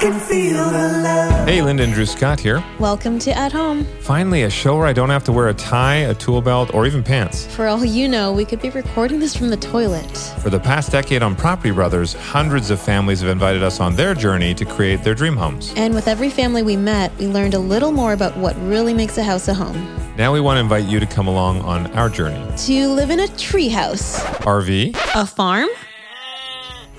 Hey, Linda and Drew Scott here. Welcome to At Home. Finally, a show where I don't have to wear a tie, a tool belt, or even pants. For all you know, we could be recording this from the toilet. For the past decade on Property Brothers, hundreds of families have invited us on their journey to create their dream homes. And with every family we met, we learned a little more about what really makes a house a home. Now we want to invite you to come along on our journey. To live in a treehouse, RV, a farm,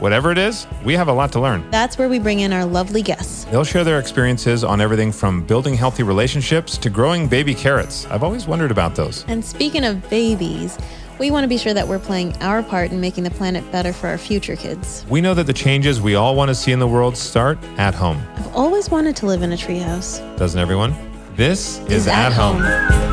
whatever it is, we have a lot to learn. that's where we bring in our lovely guests. They'll share their experiences on everything from building healthy relationships to growing baby carrots. I've always wondered about those. And speaking of babies, we want to be sure that we're playing our part in making the planet better for our future kids. We know that the changes we all want to see in the world start at home. I've always wanted to live in a treehouse. Doesn't everyone? This is, Is at, At home. Home.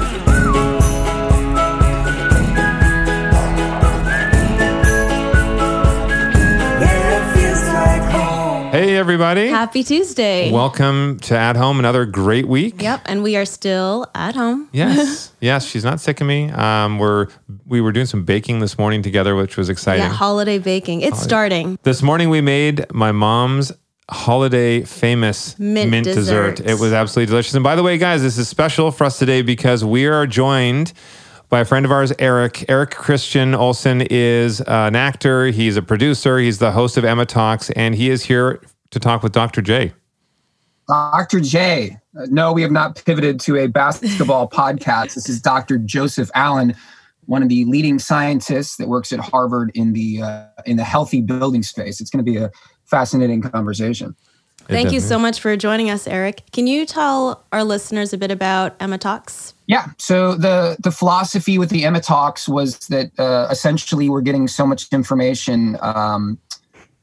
Hey, everybody. Happy Tuesday. Welcome to At Home, another great week. Yep, and we are still at home. Yes, yes, she's not sick of me. Um, we're we were doing some baking this morning together, which was exciting. Yeah, holiday baking. It's starting. this morning we made my mom's holiday famous Mint dessert. dessert. It was absolutely delicious. And by the way, guys, this is special for us today because we are joined by a friend of ours, Eric. Eric Christian Olsen is uh, an actor. He's a producer. He's the host of Emma Talks, and he is here to talk with Dr. J. Dr. J. No, we have not pivoted to a basketball podcast. This is Dr. Joseph Allen, one of the leading scientists that works at Harvard in the uh, in the healthy building space. It's going to be a fascinating conversation. Thank you so much for joining us, Eric. Can you tell our listeners a bit about Emma Talks? Yeah. So the the philosophy with the Emma talks was that uh, essentially we're getting so much information um,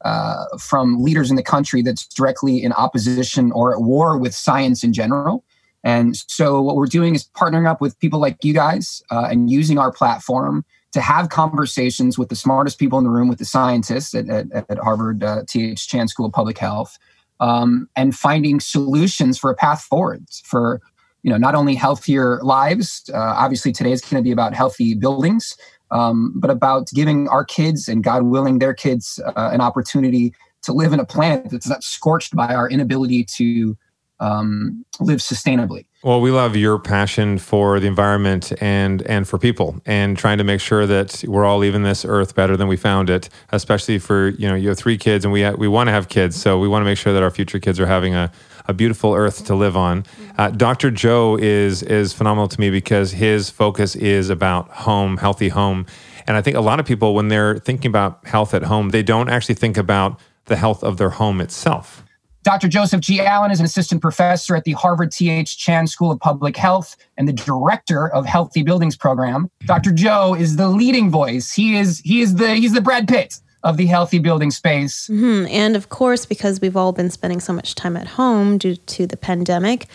uh, from leaders in the country that's directly in opposition or at war with science in general. And so what we're doing is partnering up with people like you guys uh, and using our platform to have conversations with the smartest people in the room, with the scientists at, at, at Harvard uh, T.H. Chan School of Public Health, um, and finding solutions for a path forward for you know not only healthier lives uh, obviously today is going to be about healthy buildings um, but about giving our kids and god willing their kids uh, an opportunity to live in a planet that's not scorched by our inability to um, live sustainably Well, we love your passion for the environment and and for people, and trying to make sure that we're all leaving this earth better than we found it. Especially for you know you have three kids, and we we want to have kids, so we want to make sure that our future kids are having a, a beautiful earth to live on. Uh, Dr. Joe is is phenomenal to me because his focus is about home, healthy home, and I think a lot of people when they're thinking about health at home, they don't actually think about the health of their home itself. Dr. Joseph G. Allen is an assistant professor at the Harvard T.H. Chan School of Public Health and the director of Healthy Buildings Program. Dr. Joe is the leading voice. He is he is the he's the Brad Pitt of the healthy building space. Hmm, And of course, because we've all been spending so much time at home due to the pandemic,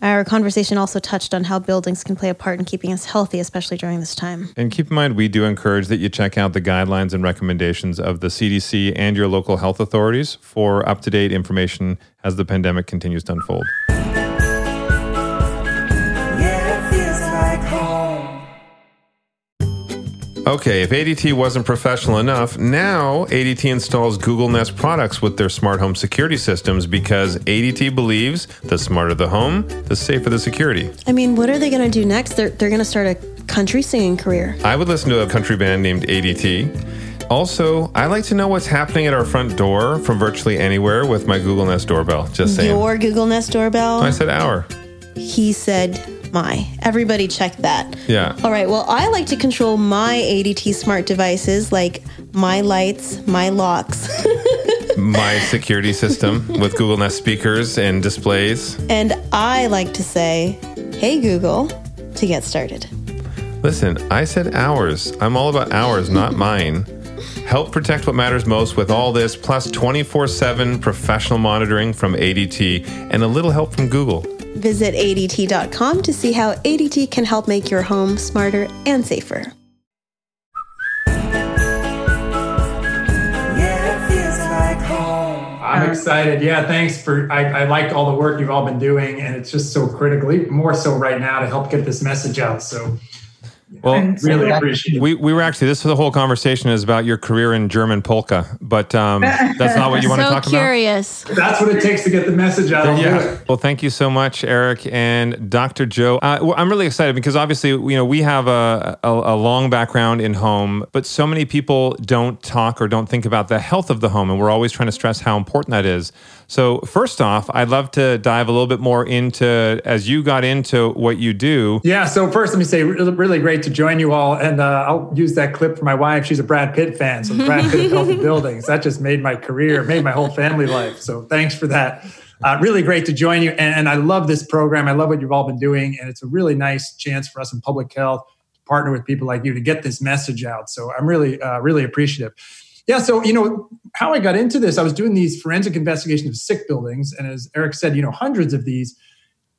our conversation also touched on how buildings can play a part in keeping us healthy, especially during this time. And keep in mind, we do encourage that you check out the guidelines and recommendations of the CDC and your local health authorities for up to date information as the pandemic continues to unfold. Okay, if ADT wasn't professional enough, now ADT installs Google Nest products with their smart home security systems because ADT believes the smarter the home, the safer the security. I mean, what are they going to do next? They're, they're going to start a country singing career. I would listen to a country band named ADT. Also, I like to know what's happening at our front door from virtually anywhere with my Google Nest doorbell. Just saying. Your Google Nest doorbell? I said our. He said, my. Everybody check that. Yeah. All right. Well, I like to control my ADT smart devices like my lights, my locks, my security system with Google Nest speakers and displays. and I like to say, hey, Google, to get started. Listen, I said ours. I'm all about ours, not mine. Help protect what matters most with all this, plus 24 7 professional monitoring from ADT and a little help from Google. Visit ADT.com to see how ADT can help make your home smarter and safer. Yeah, it feels like home. I'm excited. Yeah, thanks for. I, I like all the work you've all been doing, and it's just so critically more so right now to help get this message out. So, Well, really appreciate it. we, we were actually this the whole conversation is about your career in German polka, but um, that's not what you want to talk about. so talk curious. That's what it takes to get the message out. Yeah. it. Well, thank you so much, Eric and Dr. Joe. Uh, well, I'm really excited because obviously, you know, we have a, a, a long background in home, but so many people don't talk or don't think about the health of the home, and we're always trying to stress how important that is. So, first off, I'd love to dive a little bit more into as you got into what you do. Yeah. So first, let me say, really, really great to join you all, and uh, I'll use that clip for my wife. She's a Brad Pitt fan, so Brad Pitt Healthy Buildings that just made my career, made my whole family life. So thanks for that. Uh, really great to join you, and, and I love this program. I love what you've all been doing, and it's a really nice chance for us in public health to partner with people like you to get this message out. So I'm really, uh, really appreciative. Yeah, so you know how I got into this. I was doing these forensic investigations of sick buildings, and as Eric said, you know hundreds of these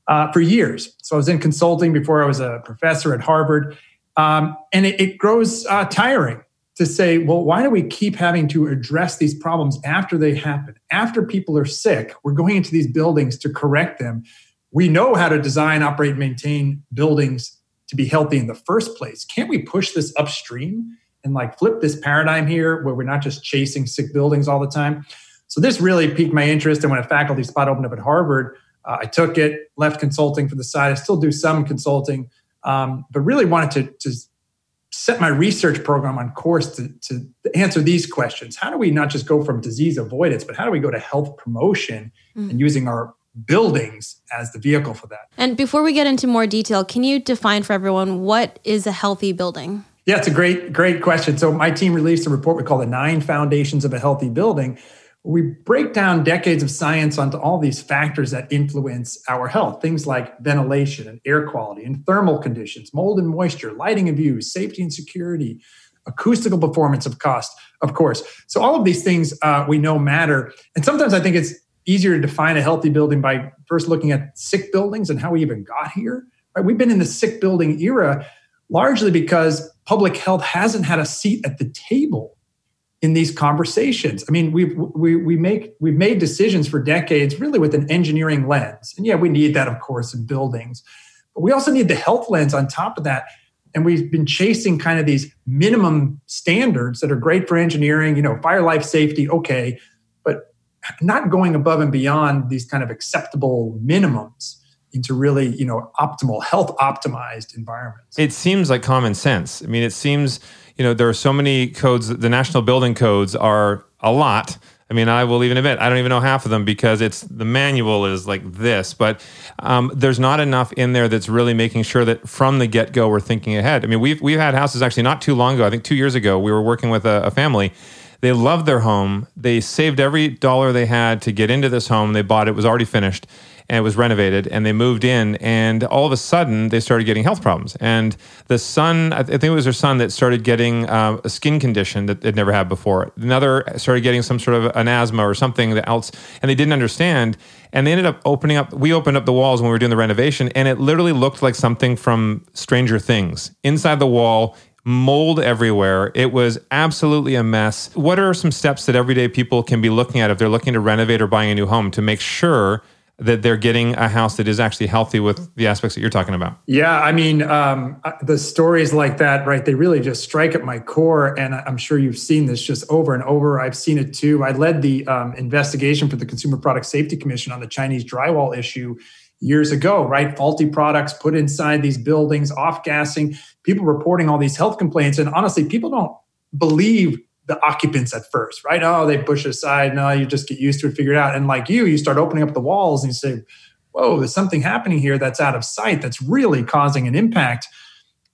uh, for years. So I was in consulting before I was a professor at Harvard, um, and it, it grows uh, tiring to say, well, why do we keep having to address these problems after they happen? After people are sick, we're going into these buildings to correct them. We know how to design, operate, and maintain buildings to be healthy in the first place. Can't we push this upstream? and like flip this paradigm here where we're not just chasing sick buildings all the time. So this really piqued my interest. And when a faculty spot opened up at Harvard, uh, I took it, left consulting for the side. I still do some consulting, um, but really wanted to, to set my research program on course to, to answer these questions. How do we not just go from disease avoidance, but how do we go to health promotion Mm. and using our buildings as the vehicle for that? And before we get into more detail, can you define for everyone what is a healthy building? Yeah, it's a great, great question. So my team released a report we call the Nine Foundations of a Healthy Building. We break down decades of science onto all these factors that influence our health, things like ventilation and air quality and thermal conditions, mold and moisture, lighting and views, safety and security, acoustical performance of cost, of course. So all of these things uh, we know matter. And sometimes I think it's easier to define a healthy building by first looking at sick buildings and how we even got here. Right? We've been in the sick building era largely because public health hasn't had a seat at the table in these conversations. I mean, we've we we make we've made decisions for decades really with an engineering lens. And yeah, we need that of course in buildings. But we also need the health lens on top of that. And we've been chasing kind of these minimum standards that are great for engineering, you know, fire life safety, okay, but not going above and beyond these kind of acceptable minimums into really, you know, optimal health optimized environments. It seems like common sense. I mean, it seems, you know, there are so many codes. The national building codes are a lot. I mean, I will even admit I don't even know half of them because it's the manual is like this, but um, there's not enough in there that's really making sure that from the get go we're thinking ahead. I mean, we've we've had houses actually not too long ago. I think two years ago we were working with a, a family. They loved their home. They saved every dollar they had to get into this home. They bought it; it was already finished and it was renovated and they moved in and all of a sudden they started getting health problems and the son i think it was their son that started getting um, a skin condition that they'd never had before another started getting some sort of an asthma or something else and they didn't understand and they ended up opening up we opened up the walls when we were doing the renovation and it literally looked like something from stranger things inside the wall mold everywhere. It was absolutely a mess. What are some steps that everyday people can be looking at if they're looking to renovate or buying a new home to make sure that they're getting a house that is actually healthy with the aspects that you're talking about? Yeah, I mean, um, the stories like that, right? They really just strike at my core, and I'm sure you've seen this just over and over. I've seen it too. I led the um, investigation for the Consumer Product Safety Commission on the Chinese drywall issue years ago, right? Faulty products put inside these buildings, off gassing, people reporting all these health complaints, and honestly, people don't believe the occupants at first, right? Oh, they push aside. No, you just get used to it, figure it out. And like you, you start opening up the walls and you say, whoa, there's something happening here that's out of sight that's really causing an impact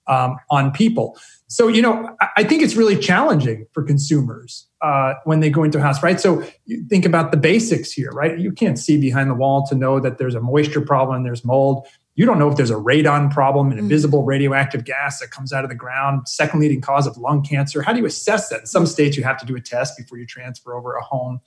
um, on people. So, you know, I, I think it's really challenging for consumers uh, when they go into a house, right? So you think about the basics here, right? You can't see behind the wall to know that there's a moisture problem, there's mold. You don't know if there's a radon problem, an invisible radioactive gas that comes out of the ground, second leading cause of lung cancer. How do you assess that? In some states, you have to do a test before you transfer over a home.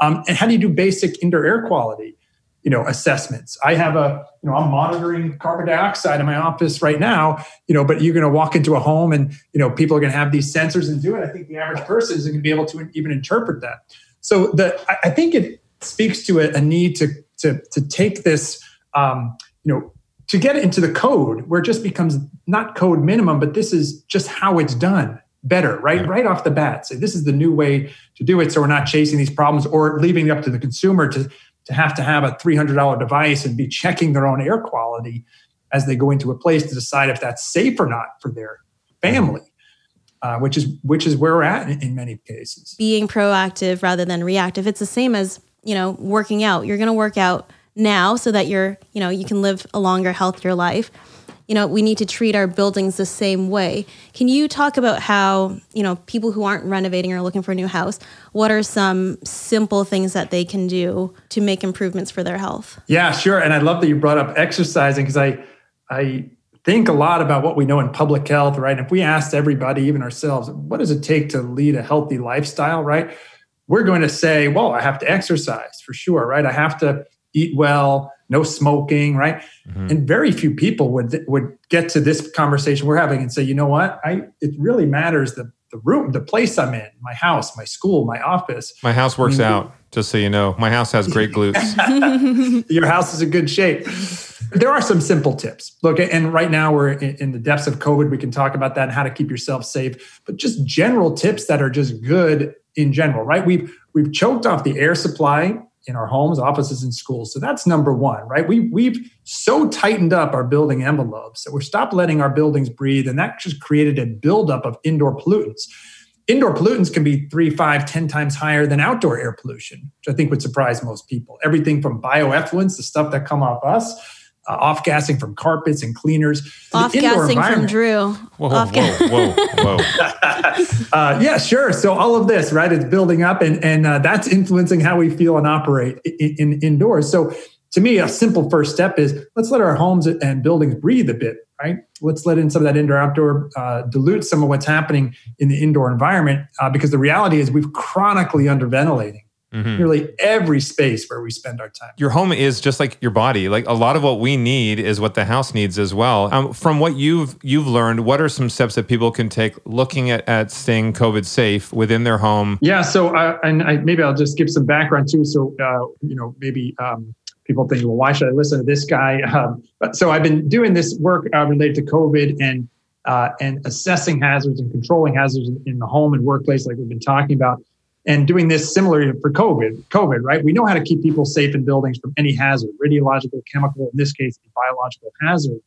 Um, and how do you do basic indoor air quality? You know, assessments. I have a, you know, I'm monitoring carbon dioxide in my office right now. You know, but you're going to walk into a home and you know people are going to have these sensors and do it. I think the average person isn't going to be able to even interpret that. So the, I, I think it speaks to a, a need to to to take this, um, you know to get into the code where it just becomes not code minimum, but this is just how it's done better, right? Right off the bat. Say this is the new way to do it. So we're not chasing these problems or leaving it up to the consumer to, to have to have a $300 device and be checking their own air quality as they go into a place to decide if that's safe or not for their family. Uh, which is which is where we're at in, in many cases. being proactive rather than reactive. It's the same as, you know, working out. You're going to work out now so that you're, you know, you can live a longer, healthier life. You know, we need to treat our buildings the same way. Can you talk about how, you know, people who aren't renovating or looking for a new house, what are some simple things that they can do to make improvements for their health? Yeah, sure. And I love that you brought up exercising because I I think a lot about what we know in public health, right? If we asked everybody, even ourselves, what does it take to lead a healthy lifestyle, right? We're going to say, well, I have to exercise for sure, right? I have to eat well, no smoking, right? Mm-hmm. And very few people would would get to this conversation we're having and say, you know what? I it really matters the the room, the place I'm in, my house, my school, my office. My house works I mean, out, just so you know. My house has great glutes. your house is in good shape. There are some simple tips. Look, and right now we're in in the depths of COVID. We can talk about that and how to keep yourself safe, but just general tips that are just good in general, right? We've we've choked off the air supply in our homes, offices, and schools. So that's number one, right? We we've so tightened up our building envelopes that we're stopped letting our buildings breathe, and that just created a buildup of indoor pollutants. Indoor pollutants can be three, five, ten times higher than outdoor air pollution, which I think would surprise most people. Everything from bioeffluents, the stuff that come off us, uh, off gassing from carpets and cleaners, Off gassing from. Drew. Whoa, Off whoa, whoa, whoa. uh, yeah, sure. So all of this, right, it's building up, and and uh, that's influencing how we feel and operate in, in indoors. So to me, a simple first step is let's let our homes and buildings breathe a bit, right? Let's let in some of that indoor outdoor, uh, dilute some of what's happening in the indoor environment, uh, because the reality is we've chronically underventilating Mhm. nearly every space where we spend our time. Your home is just like your body. Like a lot of what we need is what the house needs as well. Um, from what you've you've learned, what are some steps that people can take looking at, at staying COVID safe within their home? Yeah. So, uh, and I, maybe I'll just give some background too. So, uh, you know, maybe um, people think, well, why should I listen to this guy? Um, so I've been doing this work uh, related to COVID and uh, and assessing hazards and controlling hazards in, in the home and workplace, like we've been talking about, and doing this similarly for COVID. COVID, right? We know how to keep people safe in buildings from any hazard, radiological, chemical, in this case, a biological hazard.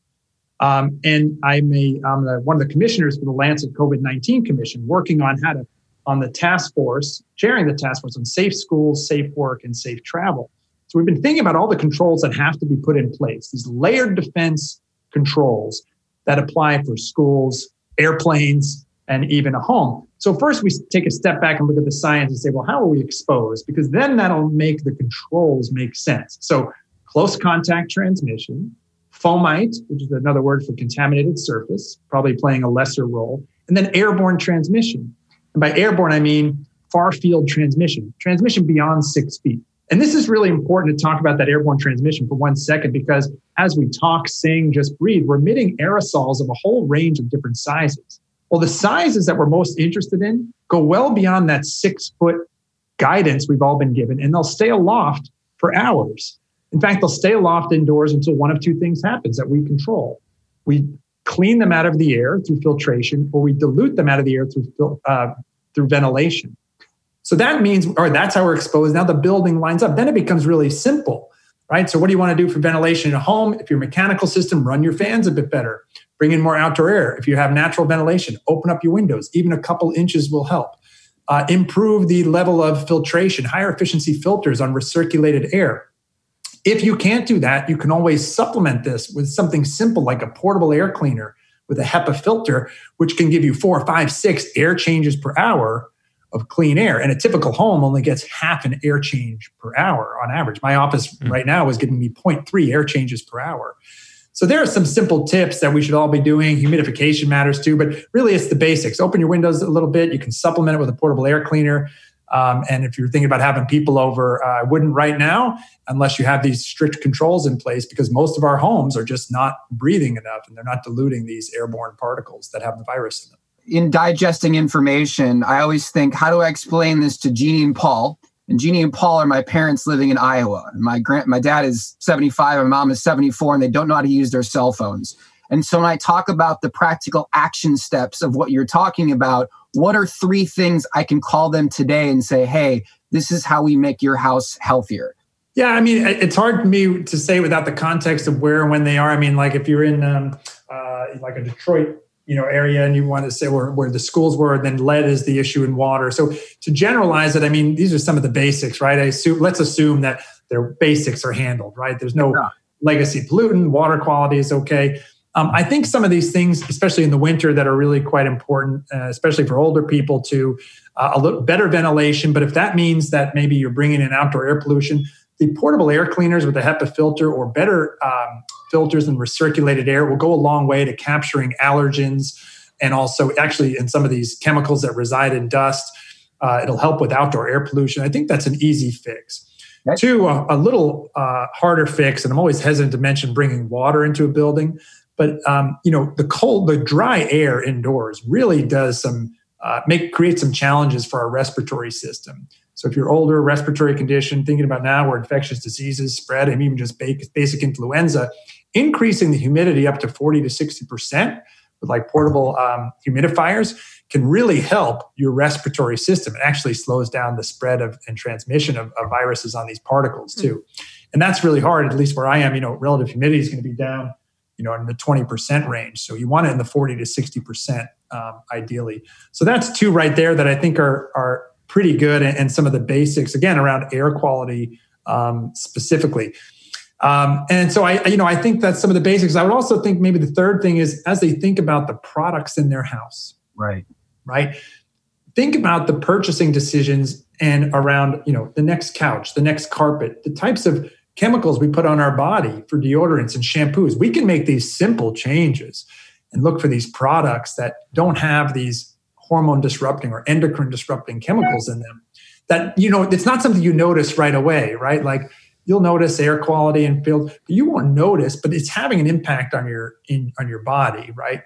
Um, and I'm a I'm the, one of the commissioners for the Lancet COVID nineteen Commission, working on how to on the task force, chairing the task force on safe schools, safe work, and safe travel. So we've been thinking about all the controls that have to be put in place, these layered defense controls that apply for schools, airplanes, and even a home. So first we take a step back and look at the science and say, well, how are we exposed? Because then that'll make the controls make sense. So close contact transmission, fomite, which is another word for contaminated surface, probably playing a lesser role, and then airborne transmission. And by airborne, I mean far field transmission, transmission beyond six feet. And this is really important to talk about that airborne transmission for one second, because as we talk, sing, just breathe, we're emitting aerosols of a whole range of different sizes. Well, the sizes that we're most interested in go well beyond that six foot guidance we've all been given, and they'll stay aloft for hours. In fact, they'll stay aloft indoors until one of two things happens that we control. We clean them out of the air through filtration, or we dilute them out of the air through, uh, through ventilation. So that means, or that's how we're exposed. Now the building lines up. Then it becomes really simple, right? So what do you want to do for ventilation in a home? If your mechanical system, run your fans a bit better. Bring in more outdoor air. If you have natural ventilation, open up your windows. Even a couple inches will help. Uh, improve the level of filtration, higher efficiency filters on recirculated air. If you can't do that, you can always supplement this with something simple like a portable air cleaner with a HEPA filter, which can give you four, five, six air changes per hour of clean air. And a typical home only gets half an air change per hour on average. My office right now is giving me 0.3 air changes per hour. So there are some simple tips that we should all be doing. Humidification matters too, but really it's the basics. Open your windows a little bit. You can supplement it with a portable air cleaner. Um, and if you're thinking about having people over, uh, I wouldn't right now unless you have these strict controls in place because most of our homes are just not breathing enough and they're not diluting these airborne particles that have the virus in them. in digesting information, I always think, how do I explain this to Jeannie and Paul? And Jeannie and Paul are my parents living in Iowa. My grand, my dad is 75, my mom is 74, and they don't know how to use their cell phones. And so when I talk about the practical action steps of what you're talking about, what are three things I can call them today and say, hey, this is how we make your house healthier? Yeah, I mean, it's hard for me to say without the context of where and when they are. I mean, like if you're in um, uh, like a Detroit, you know, area, and you want to say where, where the schools were, and then lead is the issue in water. So to generalize it, I mean, these are some of the basics, right? I assume let's assume that their basics are handled, right? There's no yeah. legacy pollutant, water quality is okay. Um, I think some of these things, especially in the winter, that are really quite important, uh, especially for older people, to uh, a little better ventilation. But if that means that maybe you're bringing in outdoor air pollution, the portable air cleaners with a HEPA filter or better um, filters and recirculated air will go a long way to capturing allergens and also actually in some of these chemicals that reside in dust. Uh, it'll help with outdoor air pollution. I think that's an easy fix. Two, a, a little uh, harder fix, and I'm always hesitant to mention bringing water into a building. But um, you know, the cold, the dry air indoors really does some uh, make create some challenges for our respiratory system. So if you're older, respiratory condition, thinking about now where infectious diseases spread, and even just basic influenza, increasing the humidity up to 40 to 60 percent with like portable um, humidifiers can really help your respiratory system. It actually slows down the spread of and transmission of, of viruses on these particles too. Mm-hmm. And that's really hard, at least where I am. You know, relative humidity is going to be down you know, in the 20% range. So you want it in the 40 to 60% um, ideally. So that's two right there that I think are, are pretty good and, and some of the basics, again, around air quality um, specifically. Um, and so I, you know, I think that's some of the basics. I would also think maybe the third thing is as they think about the products in their house. Right. Right. Think about the purchasing decisions and around, you know, the next couch, the next carpet, the types of chemicals we put on our body for deodorants and shampoos. We can make these simple changes and look for these products that don't have these hormone disrupting or endocrine disrupting chemicals in them. That, you know, it's not something you notice right away, right? Like you'll notice air quality and field, but you won't notice, but it's having an impact on your in on your body, right?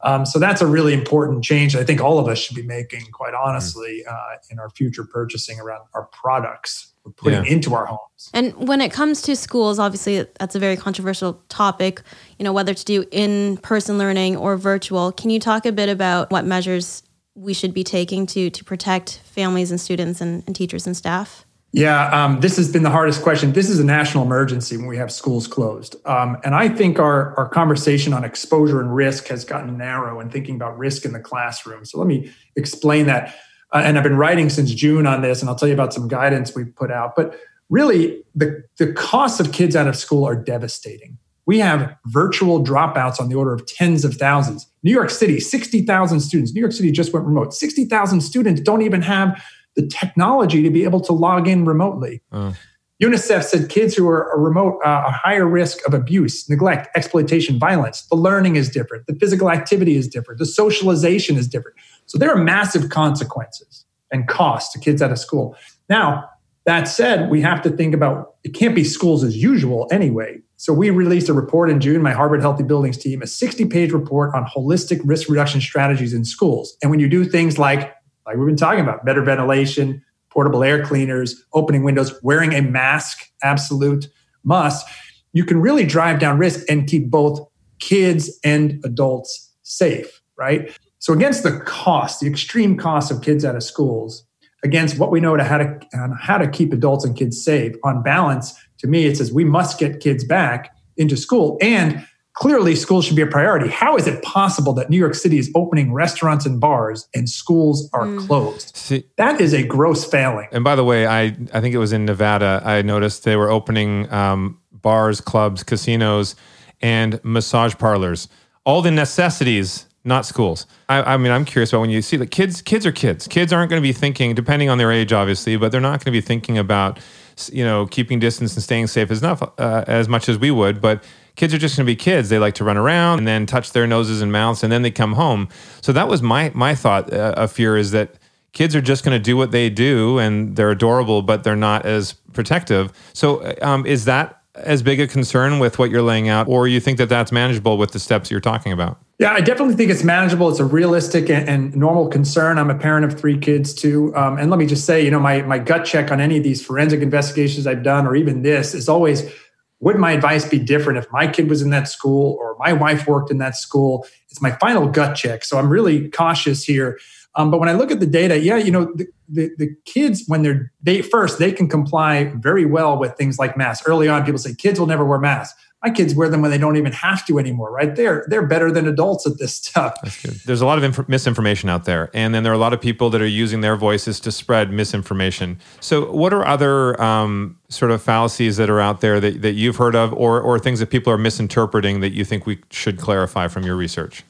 Um, so that's a really important change. I think all of us should be making, quite honestly, uh, in our future purchasing around our products we're putting yeah. into our homes. And when it comes to schools, obviously that's a very controversial topic. You know whether to do in-person learning or virtual. Can you talk a bit about what measures we should be taking to to protect families and students and, and teachers and staff? Yeah, um, this has been the hardest question. This is a national emergency when we have schools closed. Um, and I think our, our conversation on exposure and risk has gotten narrow and thinking about risk in the classroom. So let me explain that. Uh, and I've been writing since June on this, and I'll tell you about some guidance we've put out. But really, the, the costs of kids out of school are devastating. We have virtual dropouts on the order of tens of thousands. New York City, 60,000 students. New York City just went remote. 60,000 students don't even have the technology to be able to log in remotely. Uh. UNICEF said kids who are a remote uh, a higher risk of abuse, neglect, exploitation, violence. The learning is different. The physical activity is different. The socialization is different. So there are massive consequences and costs to kids out of school. Now, that said, we have to think about it can't be schools as usual anyway. So we released a report in June, my Harvard Healthy Buildings team, a 60 page report on holistic risk reduction strategies in schools. And when you do things like like we've been talking about, better ventilation, portable air cleaners, opening windows, wearing a mask, absolute must. You can really drive down risk and keep both kids and adults safe, right? So against the cost, the extreme cost of kids out of schools, against what we know to how to how to keep adults and kids safe, on balance, to me, it says we must get kids back into school and clearly schools should be a priority. How is it possible that New York City is opening restaurants and bars and schools are mm. closed? See, that is a gross failing. And by the way, I, I think it was in Nevada, I noticed they were opening um, bars, clubs, casinos, and massage parlors. All the necessities not schools. I, I, mean, I'm curious about when you see that kids. Kids are kids. Kids aren't going to be thinking, depending on their age, obviously, but they're not going to be thinking about, you know, keeping distance and staying safe as enough uh, as much as we would. But kids are just going to be kids. They like to run around and then touch their noses and mouths, and then they come home. So that was my my thought uh, of fear is that kids are just going to do what they do, and they're adorable, but they're not as protective. So um, is that as big a concern with what you're laying out, or you think that that's manageable with the steps you're talking about? Yeah, I definitely think it's manageable. It's a realistic and, and normal concern. I'm a parent of three kids too, um, and let me just say, you know, my my gut check on any of these forensic investigations I've done, or even this, is always would my advice be different if my kid was in that school or my wife worked in that school? It's my final gut check. So I'm really cautious here. Um, but when I look at the data, yeah, you know, the, the, the, kids, when they're they first, they can comply very well with things like masks. Early on, people say kids will never wear masks my kids wear them when they don't even have to anymore right? They're they're better than adults at this stuff. There's a lot of inf- misinformation out there and then there are a lot of people that are using their voices to spread misinformation. So what are other um, sort of fallacies that are out there that, that you've heard of or, or things that people are misinterpreting that you think we should clarify from your research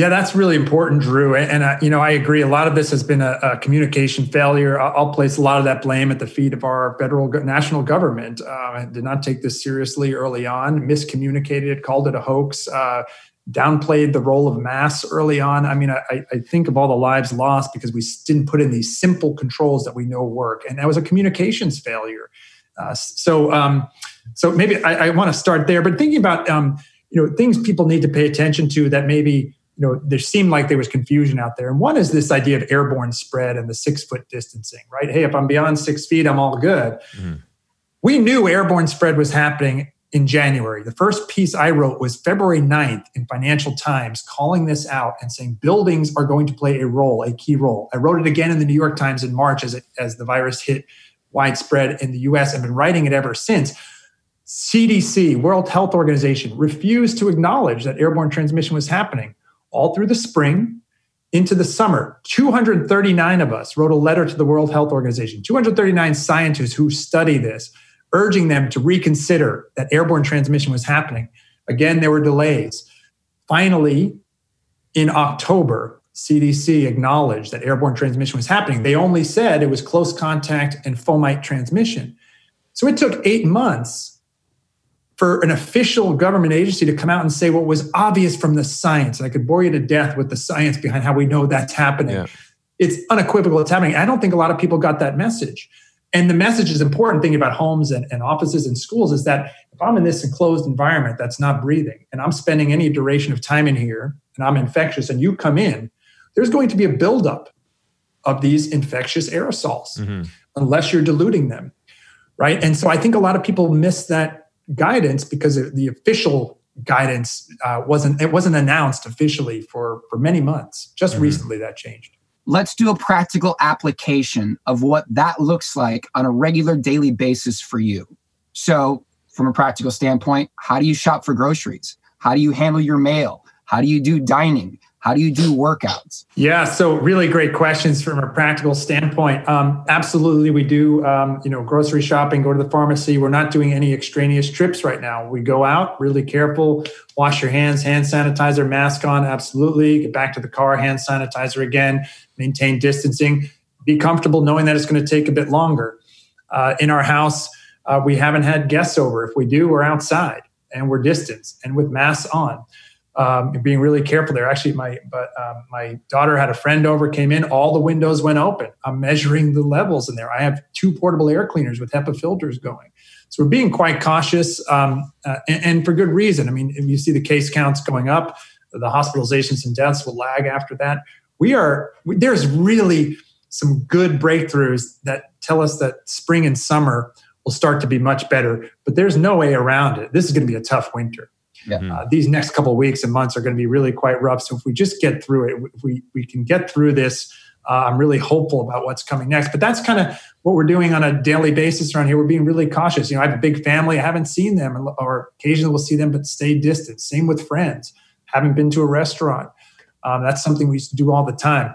yeah, that's really important, Drew. And, uh, you know, I agree. A lot of this has been a, a, communication failure. I'll place a lot of that blame at the feet of our federal national government. Uh, did not take this seriously early on, miscommunicated, called it a hoax, uh, downplayed the role of mass early on. I mean, I, I, think of all the lives lost because we didn't put in these simple controls that we know work, and that was a communications failure. Uh, so, um, so maybe I, I want to start there. But thinking about um, you know things people need to pay attention to that maybe you know, there seemed like there was confusion out there. And one is this idea of airborne spread and the six foot distancing, right? Hey, if I'm beyond six feet, I'm all good. Mm-hmm. We knew airborne spread was happening in January. The first piece I wrote was February 9th in Financial Times, calling this out and saying buildings are going to play a role, a key role. I wrote it again in the New York Times in March as, it, as the virus hit widespread in the US. I've been writing it ever since. CDC, World Health Organization, refused to acknowledge that airborne transmission was happening all through the spring into the summer. 239 of us wrote a letter to the World Health Organization, 239 scientists who study this, urging them to reconsider that airborne transmission was happening. Again, there were delays. Finally, in October, CDC acknowledged that airborne transmission was happening. They only said it was close contact and fomite transmission. So it took eight months for an official government agency to come out and say what was obvious from the science. And I could bore you to death with the science behind how we know that's happening. Yeah. It's unequivocal it's happening. I don't think a lot of people got that message. And the message is important thing about homes and, and offices and schools is that if I'm in this enclosed environment that's not breathing and I'm spending any duration of time in here and I'm infectious and you come in, there's going to be a buildup of these infectious aerosols mm-hmm. unless you're diluting them. Right. And so I think a lot of people miss that guidance because the official guidance uh, wasn't it wasn't announced officially for for many months. Just mm-hmm. recently that changed. Let's do a practical application of what that looks like on a regular daily basis for you. So, from a practical standpoint, how do you shop for groceries? How do you handle your mail? How do you do dining? How do you do workouts? Yeah, so really great questions from a practical standpoint. Um, absolutely, we do. Um, you know, grocery shopping, go to the pharmacy. We're not doing any extraneous trips right now. We go out, really careful, wash your hands, hand sanitizer, mask on. Absolutely, get back to the car, hand sanitizer again. Maintain distancing. Be comfortable knowing that it's going to take a bit longer. Uh, in our house, uh, we haven't had guests over. If we do, we're outside and we're distanced and with masks on um, being really careful there. Actually, my but um, my daughter had a friend over, came in, all the windows went open. I'm measuring the levels in there. I have two portable air cleaners with HEPA filters going. So we're being quite cautious, um, uh, and, and, for good reason. I mean, you see the case counts going up, the hospitalizations and deaths will lag after that. We are there's really some good breakthroughs that tell us that spring and summer will start to be much better. But there's no way around it. This is going to be a tough winter. Yeah. Uh, mm-hmm. these next couple of weeks and months are going to be really quite rough. So if we just get through it, if we we can get through this, uh, I'm really hopeful about what's coming next. But that's kind of what we're doing on a daily basis around here. We're being really cautious. You know, I have a big family. I haven't seen them, or occasionally we'll see them, but stay distant. Same with friends. Haven't been to a restaurant. Um, that's something we used to do all the time.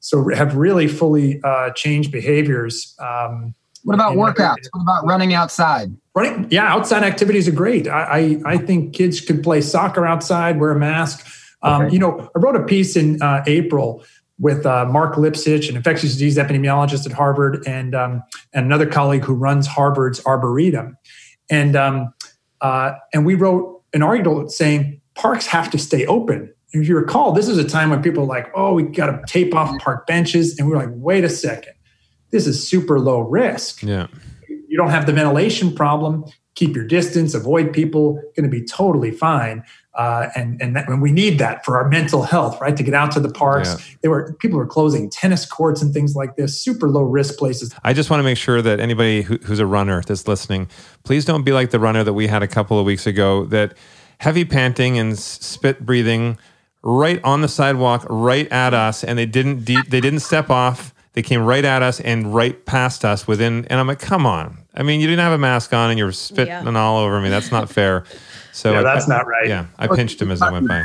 So have really fully uh, changed behaviors. Um, what about workouts? What about running outside? Running, yeah, outside activities are great. I, I, I think kids could play soccer outside, wear a mask. Um, okay. You know, I wrote a piece in uh, April with uh, Marc Lipsitch, an infectious disease epidemiologist at Harvard, and um, and another colleague who runs Harvard's Arboretum, and um, uh, and we wrote an article saying parks have to stay open. If you recall, this is a time when people are like, "Oh, we got to tape off park benches," and we we're like, "Wait a second, this is super low risk." Yeah you don't have the ventilation problem. keep your distance, avoid people, going to be totally fine. Uh, and and, that, and we need that for our mental health, right? To get out to the parks. Yeah. There were people were closing tennis courts and things like this, super low risk places. I just want to make sure that anybody who, who's a runner that's listening, please don't be like the runner that we had a couple of weeks ago that heavy panting and spit breathing right on the sidewalk, right at us, and they didn't de- they didn't step off. They came right at us and right past us within. And I'm like, come on. I mean, you didn't have a mask on and you're spitting Yeah. all over me. That's not fair. So Yeah, I- that's not right. Yeah, I pinched him as I went by.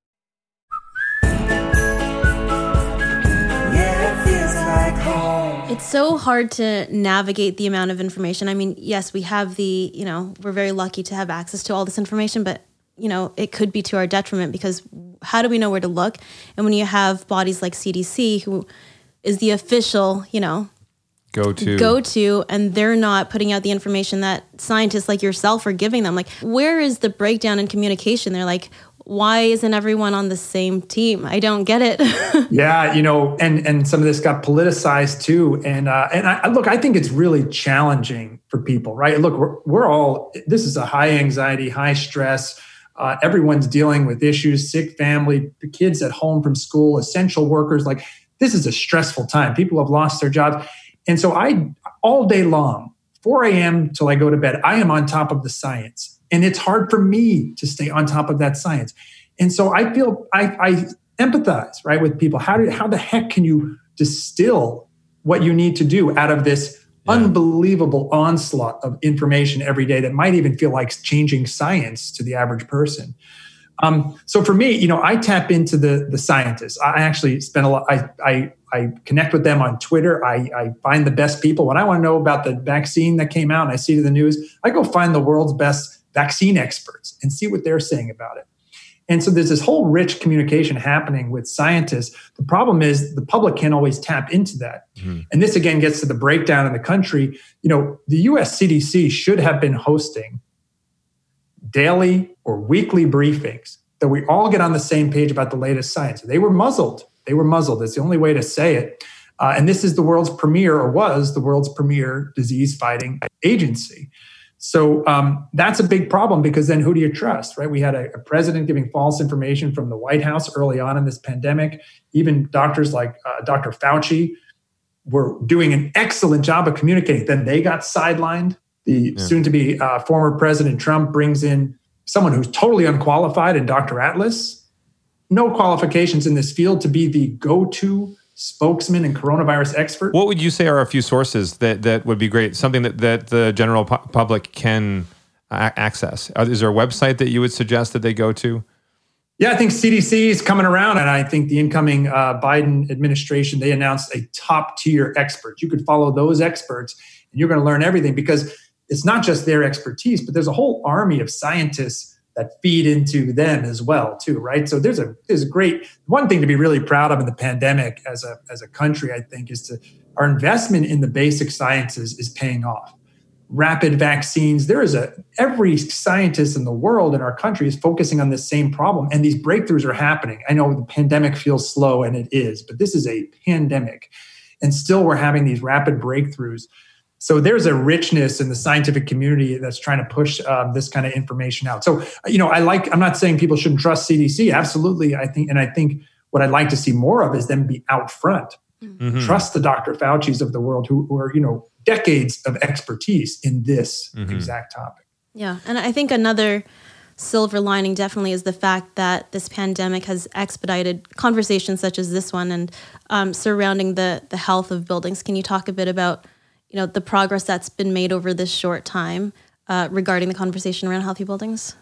It's so hard to navigate the amount of information. I mean, yes, we have the, you know, we're very lucky to have access to all this information, but, you know, it could be to our detriment because how do we know where to look? And when you have bodies like CDC, who is the official, you know, Go to go to and they're not putting out the information that scientists like yourself are giving them like where is the breakdown in communication they're like why isn't everyone on the same team i don't get it Yeah, you know, and and some of this got politicized too. And uh, and I, look, I think it's really challenging for people, right? Look, we're, we're all this is a high anxiety, high stress. Uh, everyone's dealing with issues, sick family, the kids at home from school, essential workers. Like this is a stressful time. People have lost their jobs, and so I all day long, 4 a.m. till I go to bed, I am on top of the science, and it's hard for me to stay on top of that science. And so I feel I, I empathize right with people. How do how the heck can you distill what you need to do out of this unbelievable onslaught of information every day that might even feel like changing science to the average person? Um, so for me, you know, I tap into the the scientists. I actually spend a lot. I I, I connect with them on Twitter. I, I find the best people when I want to know about the vaccine that came out. and I see the news. I go find the world's best vaccine experts and see what they're saying about it. And so there's this whole rich communication happening with scientists. The problem is the public can't always tap into that. And this again gets to the breakdown in the country. You know, the US CDC should have been hosting daily or weekly briefings that we all get on the same page about the latest science. They were muzzled. They were muzzled. That's the only way to say it. Uh, and this is the world's premier, or was the world's premier disease fighting agency. So um, that's a big problem because then who do you trust, right? We had a, a, president giving false information from the White House early on in this pandemic. Even doctors like uh, Dr. Fauci were doing an excellent job of communicating. Then they got sidelined. The Yeah. soon to be uh, former President Trump brings in someone who's totally unqualified in Dr. Atlas. No qualifications in this field to be the go to spokesman and coronavirus expert. What would you say are a few sources that, that would be great? Something that, that the general pu- public can a- access? Uh, Is there a website that you would suggest that they go to? Yeah, I think CDC is coming around, and I think the incoming uh, Biden administration they announced a top tier expert. You could follow those experts, and you're going to learn everything because it's not just their expertise, but there's a whole army of scientists that feed into them as well, too. Right. So there's a there's a great one thing to be really proud of in the pandemic as a as a country. I think is to our investment in the basic sciences is paying off rapid vaccines. There is a every scientist in the world in our country is focusing on this same problem, and these breakthroughs are happening. I know the pandemic feels slow, and it is, but this is a pandemic, and still we're having these rapid breakthroughs. So there's a richness in the scientific community that's trying to push um, this kind of information out. So you know, I like. I'm not saying people shouldn't trust CDC. Absolutely, I think, and I think what I'd like to see more of is them be out front Mhm. trust the Dr. Fauci's of the world who, who are, you know, decades of expertise in this Mhm. exact topic. Yeah. And I think another silver lining definitely is the fact that this pandemic has expedited conversations such as this one and um, surrounding the, the health of buildings. Can you talk a bit about, you know, the progress that's been made over this short time uh, regarding the conversation around healthy buildings?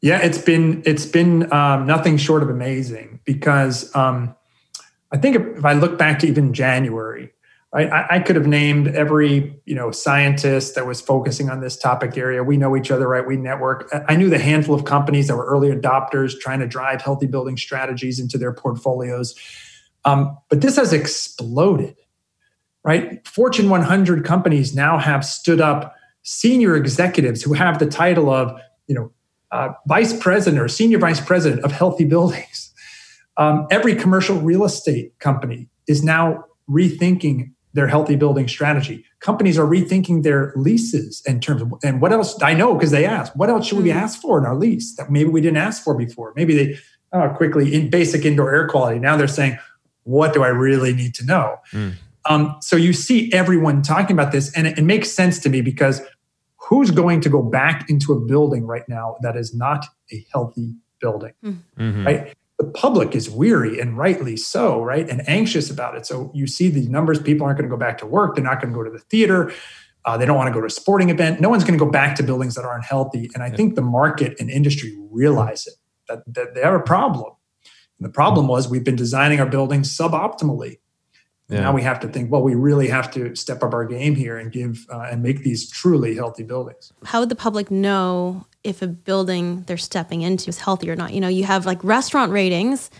Yeah, it's been it's been um, nothing short of amazing because um, I think if, I look back to even January? I, I, could have named every you know scientist that was focusing on this topic area. We know each other, right? We network. I knew the handful of companies that were early adopters trying to drive healthy building strategies into their portfolios. Um, but this has exploded, right? Fortune 100 companies now have stood up senior executives who have the title of you know uh, vice president or senior vice president of healthy buildings. Um, every commercial real estate company is now rethinking their healthy building strategy. Companies are rethinking their leases in terms of, and what else? I know because they ask, what else should we mm-hmm. ask for in our lease that maybe we didn't ask for before? Maybe they oh, quickly in basic indoor air quality. Now they're saying, what do I really need to know? Mm. Um, so you see everyone talking about this, and it, it makes sense to me because who's going to go back into a building right now that is not a healthy building, mm-hmm. right? the public is weary and rightly so, right? And anxious about it. So you see the numbers, people aren't going to go back to work. They're not going to go to the theater. Uh, they don't want to go to a sporting event. No one's going to go back to buildings that aren't healthy. And I think the market and industry realize it, that, that they have a problem. And the problem was we've been designing our buildings suboptimally. Yeah. Now we have to think, well, we really have to step up our game here and give uh, and make these truly healthy buildings. How would the public know if a building they're stepping into is healthy or not? You know, you have like restaurant ratings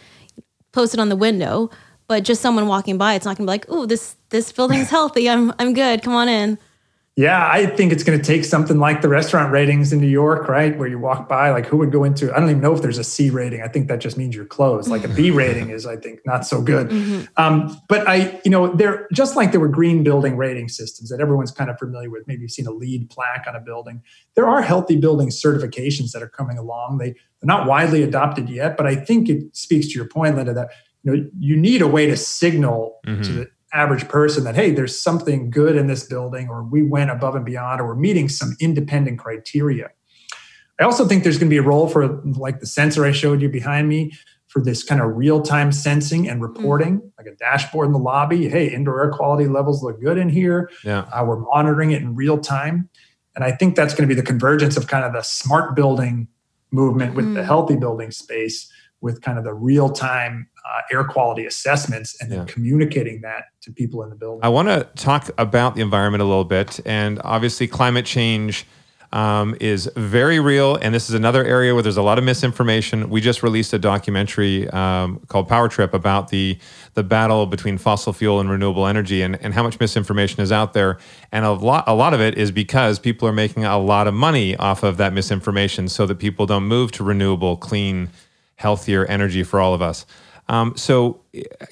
posted on the window, but just someone walking by, it's not going to be like, "Oh, this this building's healthy. I'm I'm good. Come on in." Yeah, I think it's going to take something like the restaurant ratings in New York, right? Where you walk by, like who would go into, I don't even know if there's a C rating. I think that just means you're closed. Like a B rating is, I think, not so good. Mm-hmm. Um, but I, you know, they're just like there were green building rating systems that everyone's kind of familiar with. Maybe you've seen a LEED plaque on a building. There are healthy building certifications that are coming along. They, they're not widely adopted yet, but I think it speaks to your point, Linda, that you know you need a way to signal mm-hmm. to the average person that hey there's something good in this building or we went above and beyond or we're meeting some independent criteria i also think there's going to be a role for like the sensor i showed you behind me for this kind of real-time sensing and reporting mm-hmm. like a dashboard in the lobby hey indoor air quality levels look good in here yeah. Uh, we're monitoring it in real time and i think that's going to be the convergence of kind of the smart building movement with mm-hmm. the healthy building space with kind of the real time uh, air quality assessments and then yeah. communicating that to people in the building. I want to talk about the environment a little bit. And obviously, climate change um, is very real. And this is another area where there's a lot of misinformation. We just released a documentary um, called Power Trip about the, the battle between fossil fuel and renewable energy and, and how much misinformation is out there. And a lot, a lot of it is because people are making a lot of money off of that misinformation so that people don't move to renewable, clean, healthier energy for all of us. Um, so,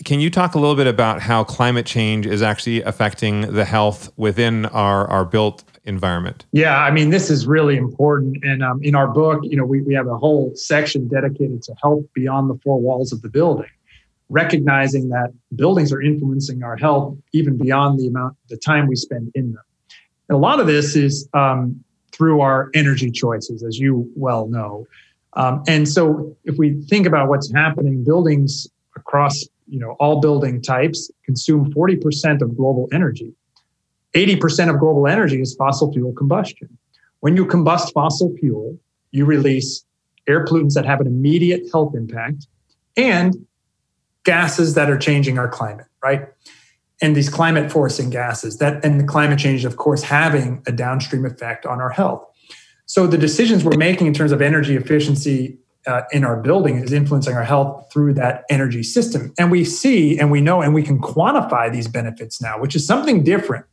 can you talk a little bit about how climate change is actually affecting the health within our, our built environment? Yeah, I mean, this is really important. And um, in our book, you know, we, we have a whole section dedicated to health beyond the four walls of the building, recognizing that buildings are influencing our health even beyond the amount, the time we spend in them. And a lot of this is um, through our energy choices, as you well know. Um, and so if we think about what's happening, buildings across you know all building types consume 40% of global energy. 80% of global energy is fossil fuel combustion. When you combust fossil fuel, you release air pollutants that have an immediate health impact and gases that are changing our climate, right? And these climate forcing gases that and the climate change, of course, having a downstream effect on our health. So the decisions we're making in terms of energy efficiency uh, in our building is influencing our health through that energy system. And we see and we know and we can quantify these benefits now, which is something different.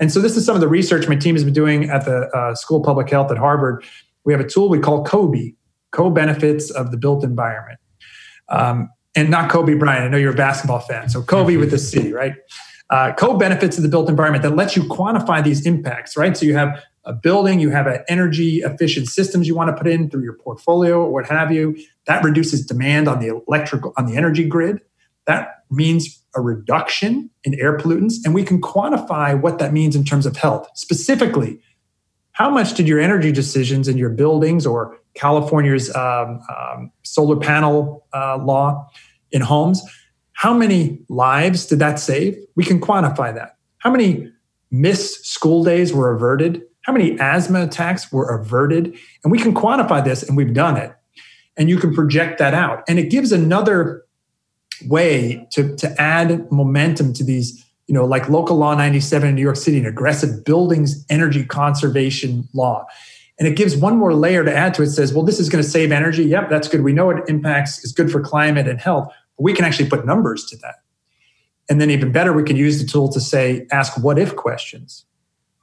And so this is some of the research my team has been doing at the uh, School of Public Health at Harvard. We have a tool we call COBE, co-benefits of the built environment. Um, and not Kobe Bryant. I know you're a basketball fan. So Kobe with the C, right? Uh, co-benefits of the built environment that lets you quantify these impacts, right? So you have a building, you have energy efficient systems you want to put in through your portfolio or what have you. That reduces demand on the electrical on the energy grid. That means a reduction in air pollutants, and we can quantify what that means in terms of health. Specifically, how much did your energy decisions in your buildings or California's um, um, solar panel uh, law in homes? How many lives did that save? We can quantify that. How many missed school days were averted? How many asthma attacks were averted. And we can quantify this, and we've done it. And you can project that out. And it gives another way to, to add momentum to these you know, like local law 97 in New York City, an aggressive buildings energy conservation law. And it gives one more layer to add to it. says, well, this is going to save energy. Yep, that's good. We know it impacts is good for climate and health. But we can actually put numbers to that. And then even better, we can use the tool to say, ask what if questions.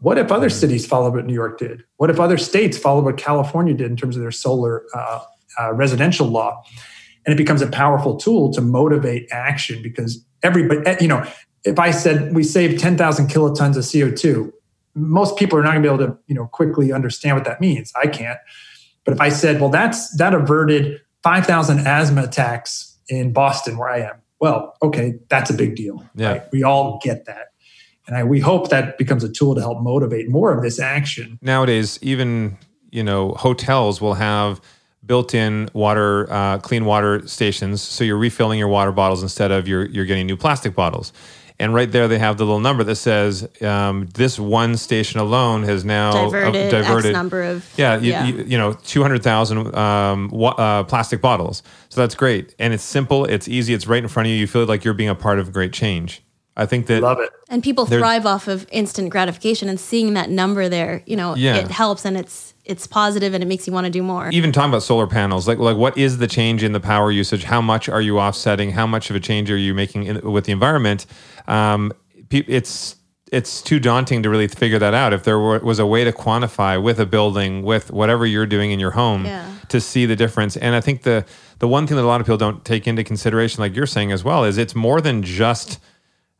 What if other cities followed what New York did? What if other states followed what California did in terms of their solar uh, uh, residential law? And it becomes a powerful tool to motivate action because everybody, eh, you know, if I said we saved 10,000 kilotons of CO2, most people are not going to be able to, you know, quickly understand what that means. I can't. But if I said, well, that's that averted 5,000 asthma attacks in Boston, where I am. Well, okay, that's a big deal. Yeah. Right? We all get that. And I, we hope that becomes a tool to help motivate more of this action. Nowadays, even you know, hotels will have built-in water, uh, clean water stations, so you're refilling your water bottles instead of you're you're getting new plastic bottles. And right there, they have the little number that says um, this one station alone has now diverted, uh, diverted X number of yeah, you, You, you know, 200,000 um, wa- uh, plastic bottles. So that's great. And it's simple, it's easy, it's right in front of you. You feel like you're being a part of great change. I think that Love it. and people thrive off of instant gratification and seeing that number there you know Yeah. it helps and it's it's positive and it makes you want to do more even talking about solar panels, like like what is the change in the power usage? How much are you offsetting? How much of a change are you making in, with the environment? Um, pe- it's it's too daunting to really figure that out. If there were, was a way to quantify with a building, with whatever you're doing in your home, Yeah. to see the difference. And I think the the one thing that a lot of people don't take into consideration, like you're saying as well, is it's more than just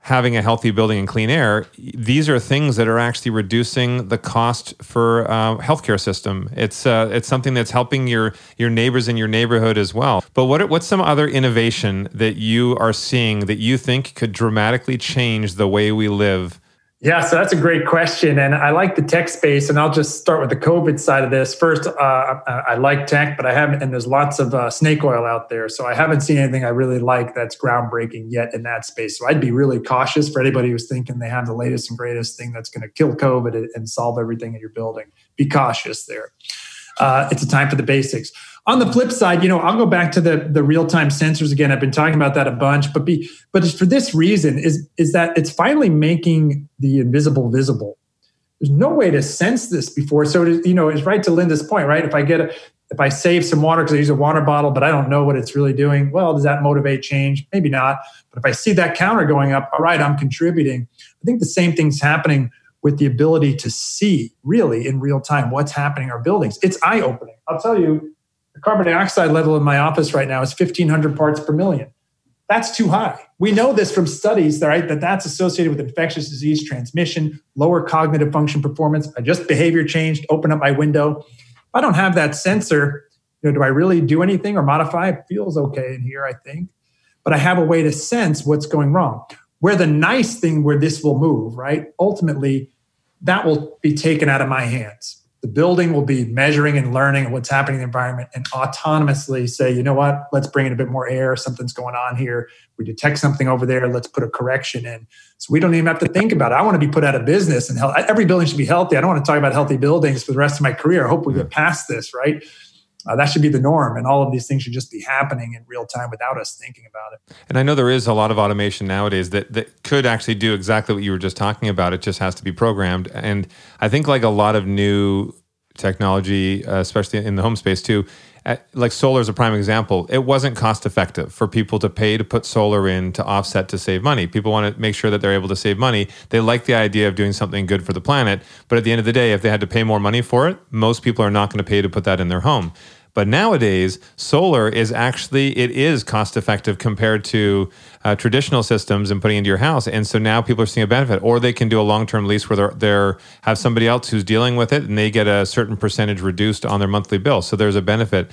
having a healthy building and clean air, these are things that are actually reducing the cost for uh, healthcare system. It's uh, it's something that's helping your your neighbors in your neighborhood as well. But what what's some other innovation that you are seeing that you think could dramatically change the way we live? Yeah, so that's a great question. And I like the tech space. And I'll just start with the COVID side of this. First, uh, I like tech, but I haven't, and there's lots of uh, snake oil out there. So I haven't seen anything I really like that's groundbreaking yet in that space. So I'd be really cautious for anybody who's thinking they have the latest and greatest thing that's going to kill COVID and- and solve everything in your building. Be cautious there. Uh, it's a time for the basics. On the flip side, you know, I'll go back to the the real time sensors again. I've been talking about that a bunch, but be but it's for this reason is is that it's finally making the invisible visible. There's no way to sense this before, so it you know, it's right to Linda's point, right? If I get a if I save some water because I use a water bottle, but I don't know what it's really doing, well, does that motivate change? Maybe not. But if I see that counter going up, all right, I'm contributing. I think the same thing's happening with the ability to see really in real time what's happening in our buildings. It's eye opening. I'll tell you, carbon dioxide level in my office right now is 1500 parts per million. That's too high. We know this from studies, right? That that's associated with infectious disease transmission, lower cognitive function performance. I just behavior changed, open up my window. If I don't have that sensor, you know, do I really do anything or modify? It feels okay in here, I think. But I have a way to sense what's going wrong. Where the nice thing where this will move, right? Ultimately, that will be taken out of my hands. The building will be measuring and learning what's happening in the environment and autonomously say, you know what, let's bring in a bit more air. Something's going on here. We detect something over there. Let's put a correction in. So we don't even have to think about it. I want to be put out of business and health. Every building should be healthy. I don't want to talk about healthy buildings for the rest of my career. I hope we get mm-hmm. past this, right? Uh, that should be the norm. And all of these things should just be happening in real time without us thinking about it. And I know there is a lot of automation nowadays that, that could actually do exactly what you were just talking about. It just has to be programmed. And I think, like a lot of new technology, uh, especially in the home space too, Uh, like solar is a prime example. It wasn't cost effective for people to pay to put solar in to offset to save money. People want to make sure that they're able to save money. They like the idea of doing something good for the planet. But at the end of the day, if they had to pay more money for it, most people are not going to pay to put that in their home. But nowadays, solar is actually it is cost effective compared to uh, traditional systems and putting into your house. And so now people are seeing a benefit, or they can do a long term lease where they're, they're have somebody else who's dealing with it, and they get a certain percentage reduced on their monthly bill. So there's a benefit.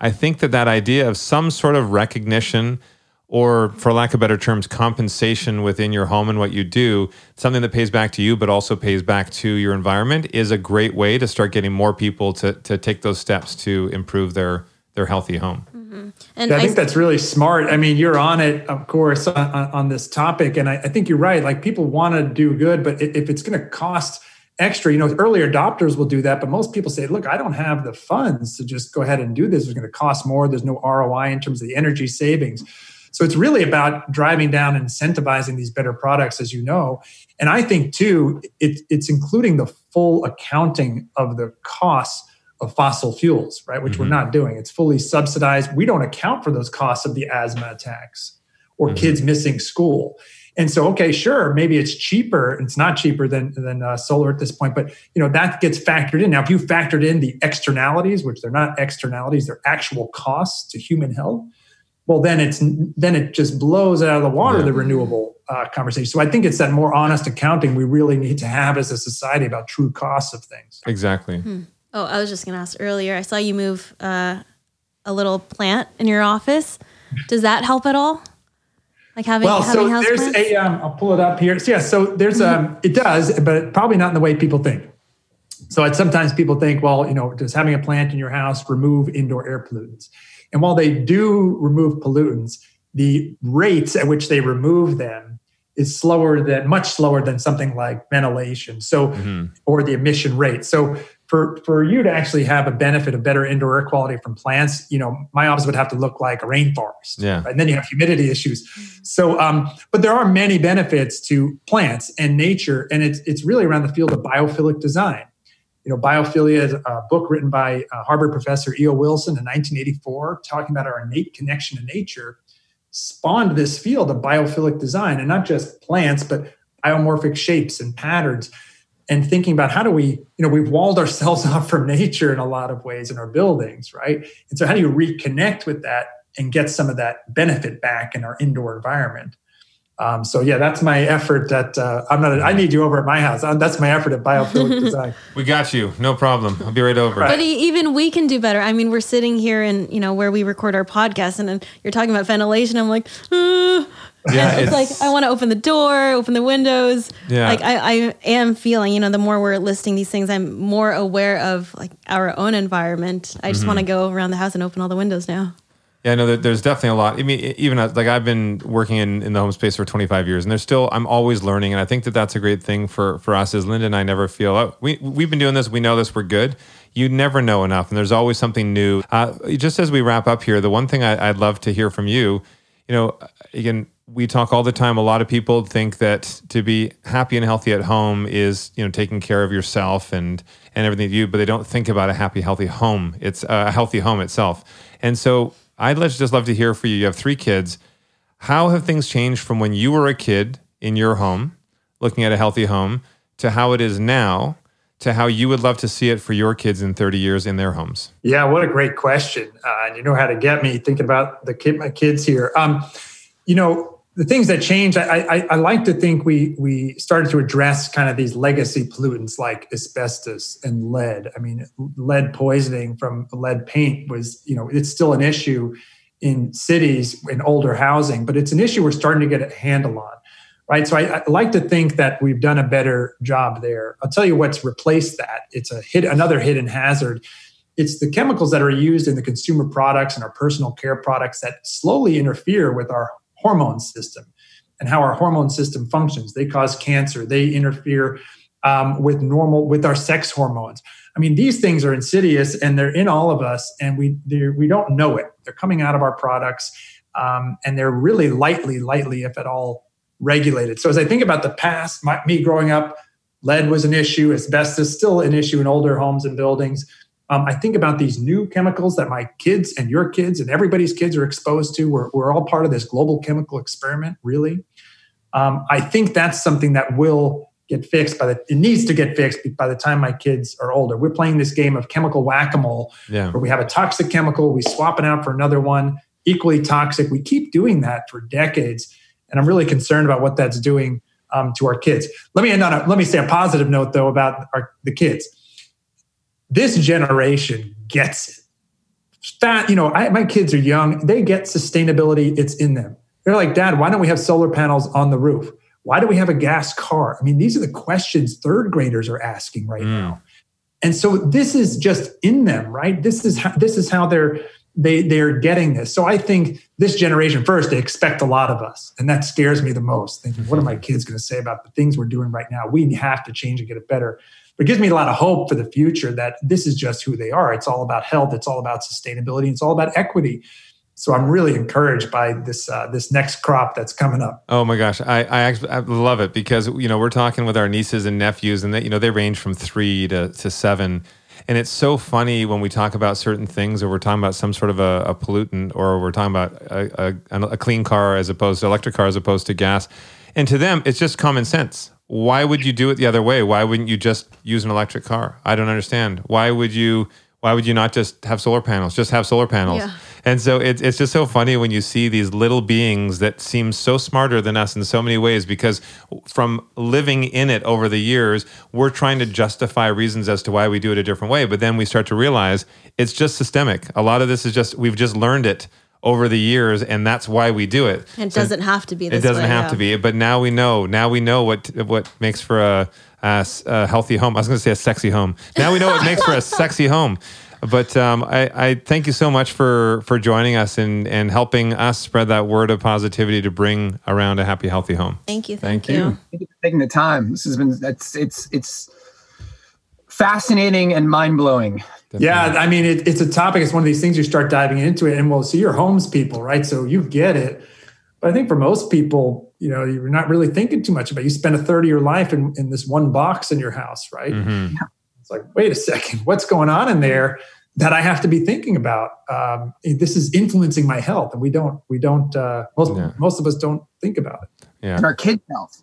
I think that that idea of some sort of recognition or for lack of better terms compensation within your home and what you do something that pays back to you but also pays back to your environment is a great way to start getting more people to, to take those steps to improve their their healthy home mm-hmm. and Yeah, I I, think that's really smart. I mean, you're on it, of course, on, on on this topic, and I, I think you're right. Like people want to do good, but if it's going to cost extra, you know, early adopters will do that, but most people say, "Look, I don't have the funds to just go ahead and do this. It's going to cost more. There's no ROI in terms of the energy savings." So it's really about driving down and incentivizing these better products, as you know. And I think too, it, it's including the full accounting of the costs of fossil fuels, right? Which mm-hmm. we're not doing. It's fully subsidized. We don't account for those costs of the asthma attacks or mm-hmm. kids missing school. And so, okay, sure, maybe it's cheaper. It's not cheaper than than uh, solar at this point, but you know that gets factored in. Now, if you factored in the externalities, which they're not externalities, they're actual costs to human health, well, then it's then it just blows out of the water yeah. the renewable uh, conversation. So I think it's that more honest accounting we really need to have as a society about true costs of things. Exactly. Hmm. Oh, I was just going to ask earlier. I saw you move uh, a little plant in your office. Does that help at all? Like having well, having so there's plants? a. Um, I'll pull it up here. So yeah, so there's mm-hmm. um, it does, but probably not in the way people think. So it's sometimes people think, well, you know, does having a plant in your house remove indoor air pollutants? And while they do remove pollutants, the rates at which they remove them is slower than much slower than something like ventilation. So mm-hmm. or the emission rate. So for for you to actually have a benefit of better indoor air quality from plants, you know, my office would have to look like a rainforest. Yeah. Right? And then you have humidity issues. So, um, but there are many benefits to plants and nature, and it's it's really around the field of biophilic design. You know, biophilia is a book written by uh, Harvard professor E.O. Wilson in 1984, talking about our innate connection to nature, spawned this field of biophilic design, and not just plants, but biomorphic shapes and patterns and thinking about how do we, you know, we've walled ourselves off from nature in a lot of ways in our buildings, right? And so how do you reconnect with that and get some of that benefit back in our indoor environment? Um, so yeah, that's my effort. That uh, I'm not. I need you over at my house. That's my effort at biophilic design. we got you. No problem. I'll be right over. Right. But even we can do better. I mean, we're sitting here and you know where we record our podcast, and, and you're talking about ventilation. I'm like, uh, yeah, it's, it's, like I want to open the door, open the windows. Yeah, like I, I am feeling. You know, the more we're listing these things, I'm more aware of like our own environment. I just mm-hmm. want to go around the house and open all the windows now. Yeah, no, there's definitely a lot. I mean, even uh, like I've been working in, in the home space for 25 years, and there's still I'm always learning, and I think that that's a great thing for for us. Is Linda and I never feel oh, we we've been doing this, we know this, we're good. You never know enough, and there's always something new. Uh, just as we wrap up here, the one thing I, I'd love to hear from you, you know, again, we talk all the time. A lot of people think that to be happy and healthy at home is you know taking care of yourself and and everything you, but they don't think about a happy, healthy home. It's a healthy home itself, and so I'd just love to hear for you. You have three kids. How have things changed from when you were a kid in your home, looking at a healthy home, to how it is now, to how you would love to see it for your kids in 30 years in their homes? Yeah, what a great question. Uh, and you know how to get me thinking about the kid, my kids here. Um, you know, the things that changed, I, I, I, like to think we we started to address kind of these legacy pollutants like asbestos and lead. I mean, lead poisoning from lead paint was, you know, it's still an issue in cities in older housing, but it's an issue we're starting to get a handle on, right? So I, I like to think that we've done a better job there. I'll tell you what's replaced that. It's a hit another hidden hazard. It's the chemicals that are used in the consumer products and our personal care products that slowly interfere with our hormone system and how our hormone system functions. They cause cancer. They interfere um, with normal with our sex hormones. I mean, these things are insidious and they're in all of us, and we we don't know it. They're coming out of our products, um, and they're really lightly, lightly, if at all, regulated. So as I think about the past, my, me growing up, lead was an issue. Asbestos still an issue in older homes and buildings. Um, I think about these new chemicals that my kids and your kids and everybody's kids are exposed to. We're, we're all part of this global chemical experiment, really. Um, I think that's something that will get fixed by the it needs to get fixed by the time my kids are older. We're playing this game of chemical whack-a-mole yeah. where we have a toxic chemical, we swap it out for another one, equally toxic. We keep doing that for decades. And I'm really concerned about what that's doing um, to our kids. Let me end on a, let me say a positive note though about our, the kids this generation gets it. That, you know, I, my kids are young. They get sustainability. It's in them. They're like, Dad, why don't we have solar panels on the roof? Why do we have a gas car? I mean, these are the questions third graders are asking right mm. now. And so this is just in them, right? This is how, this is how they're they they're getting this. So I think this generation first they expect a lot of us, and that scares me the most. Thinking, what are my kids going to say about the things we're doing right now? We have to change and get it better. But it gives me a lot of hope for the future that this is just who they are. It's all about health. It's all about sustainability. It's all about equity. So I'm really encouraged by this uh, this next crop that's coming up. Oh my gosh, I I, actually, I love it because you know we're talking with our nieces and nephews, and they you know they range from three to to seven, and it's so funny when we talk about certain things, or we're talking about some sort of a, a pollutant, or we're talking about a, a, a clean car as opposed to electric car as opposed to gas, and to them it's just common sense. Why would you do it the other way? Why wouldn't you just use an electric car? I don't understand. Why would you? Why would you not just have solar panels? Just have solar panels. Yeah. And so it's it's just so funny when you see these little beings that seem so smarter than us in so many ways because from living in it over the years, we're trying to justify reasons as to why we do it a different way. But then we start to realize it's just systemic. A lot of this is just we've just learned it over the years, and that's why we do it. And it So doesn't have to be this it doesn't way, have yeah. to be, but now we know. Now we know what what makes for a healthy home. I was going to say a sexy home. Now we know what makes for a sexy home. But um, I, I thank you so much for for joining us and and helping us spread that word of positivity to bring around a happy, healthy home. Thank you. Thank Thank, you. you. Thank you for taking the time. This has been it's it's it's fascinating and mind blowing. Yeah, I mean, it, it's a topic. It's one of these things you start diving into it, and we'll see your homes people, right? So you get it. But I think for most people, you know, you're not really thinking too much about. It. You spend a third of your life in, in this one box in your house, right? Mhm. It's like, wait a second, what's going on in there that I have to be thinking about? Um, this is influencing my health, and we don't, we don't, uh, most Yeah. most of us don't think about it. Yeah. And our kids' health.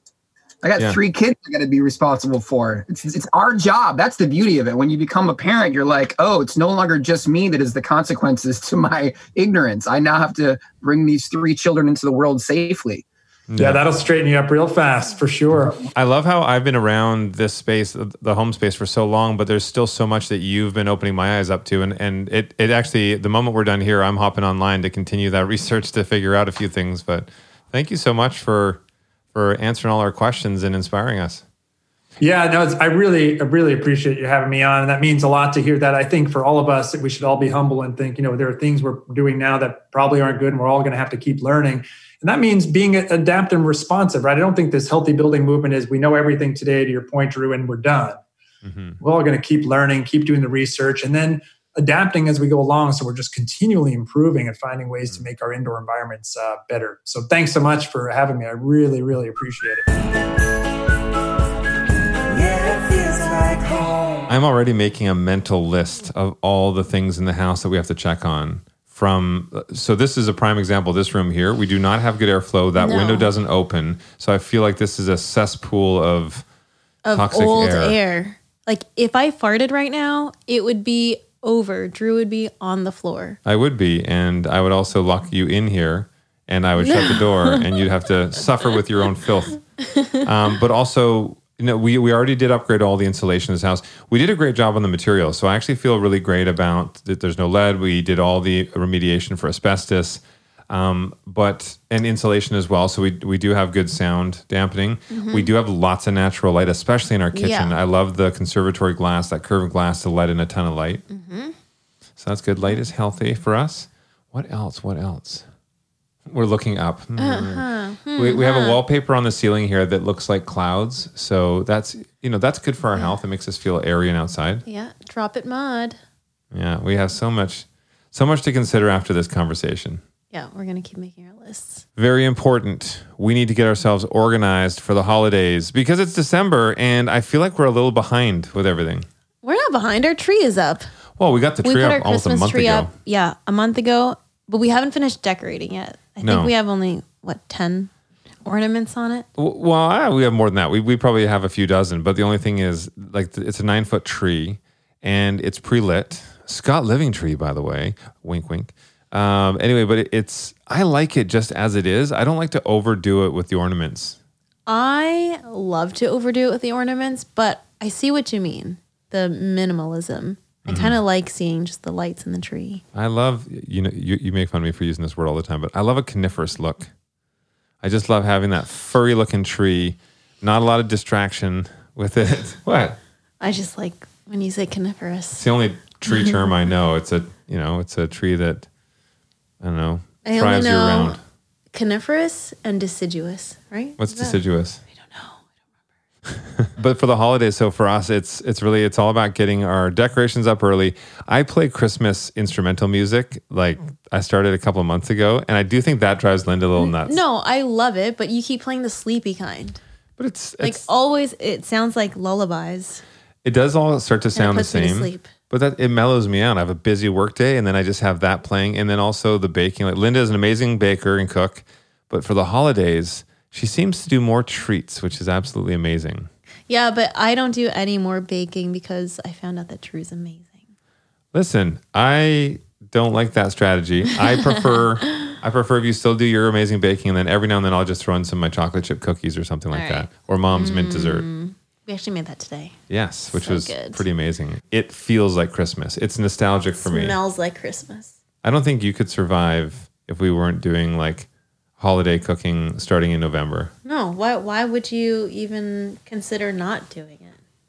I got Yeah. three kids I got to be responsible for. It's, it's our job. That's the beauty of it. When you become a parent, you're like, oh, it's no longer just me that is the consequences to my ignorance. I now have to bring these three children into the world safely. Yeah, that'll straighten you up real fast for sure. I love how I've been around this space, the home space, for so long, but there's still so much that you've been opening my eyes up to. And, and it, it actually, the moment we're done here, I'm hopping online to continue that research to figure out a few things. But thank you so much for for answering all our questions and inspiring us. Yeah, no, it's, I really, I really appreciate you having me on, and that means a lot to hear that. I think for all of us, that we should all be humble and think, you know, there are things we're doing now that probably aren't good, and we're all going to have to keep learning. And that means being adaptive and responsive, right? I don't think this healthy building movement is we know everything today, to your point, Drew, and we're done. Mm-hmm. We're all going to keep learning, keep doing the research, and then adapting as we go along. So we're just continually improving and finding ways to make our indoor environments uh, better. So thanks so much for having me. I really, really appreciate it. Yeah, it like. I'm already making a mental list of all the things in the house that we have to check on. From so this is a prime example. This room here, we do not have good airflow. That No. window doesn't open, so I feel like this is a cesspool of Of Toxic old air. air. Like if I farted right now, it would be over. Drew would be on the floor. I would be, and I would also lock you in here, and I would shut the door, and you'd have to suffer with your own filth. Um, but also, you know, we we already did upgrade all the insulation in this house. We did a great job on the materials, so I actually feel really great about that. There's no lead. We did all the remediation for asbestos, um, but and insulation as well. So we we do have good sound dampening. We do have lots of natural light, especially in our kitchen. Yeah. I love the conservatory glass, that curved glass to let in a ton of light. So that's good. Light is healthy for us. What else? What else? We're looking up. Hmm. We, we have a wallpaper on the ceiling here that looks like clouds. So that's you know that's good for our health. It makes us feel airy and outside. Yeah, drop it mud. Yeah, we have so much so much to consider after this conversation. Yeah, we're gonna keep making our lists. Very important. We need to get ourselves organized for the holidays because it's December and I feel like we're a little behind with everything. We're not behind. Our tree is up. Well, we got the we tree put our up almost a month tree ago. up. Yeah, a month ago, but we haven't finished decorating yet. I No. think we have only what ten ornaments on it. W- Well, we have more than that. We, we probably have a few dozen, but the only thing is, like, th- it's a nine foot tree and it's pre lit. Scott Living tree, by the way. Wink, wink. Um, anyway, but it, it's, I like it just as it is. I don't like to overdo it with the ornaments. I love to overdo it with the ornaments, but I see what you mean. The minimalism. I Mm-hmm. kind of like seeing just the lights in the tree. I love, you know, you, you make fun of me for using this word all the time, but I love a coniferous look. I just love having that furry looking tree, not a lot of distraction with it. what? I just like when you say coniferous. It's the only tree term I know. It's a you know, it's a tree that I don't know I only thrives year know round. coniferous and deciduous, right? What's Is that- deciduous? I don't know. but for the holidays, so for us, it's it's really it's all about getting our decorations up early. I play Christmas instrumental music, like I started a couple of months ago, and I do think that drives Linda a little nuts. No, I love it, but you keep playing the sleepy kind. but it's, Like it's always, it sounds like lullabies. it does all start to sound the puts me to same. sleep. But that it mellows me out. I have a busy work day, and then I just have that playing, and then also the baking. Like Linda is an amazing baker and cook, but for the holidays, she seems to do more treats, which is absolutely amazing. Yeah, but I don't do any more baking because I found out that Drew's amazing. Listen, I don't like that strategy. I prefer I prefer if you still do your amazing baking and then every now and then I'll just throw in some of my chocolate chip cookies or something like All that. Or mom's mint dessert. Mm. We actually made that today. Yes, which So was good. pretty amazing. It feels like Christmas. It's nostalgic for me. Smells like Christmas. I don't think you could survive if we weren't doing like holiday cooking starting in November. No, why? Why would you even consider not doing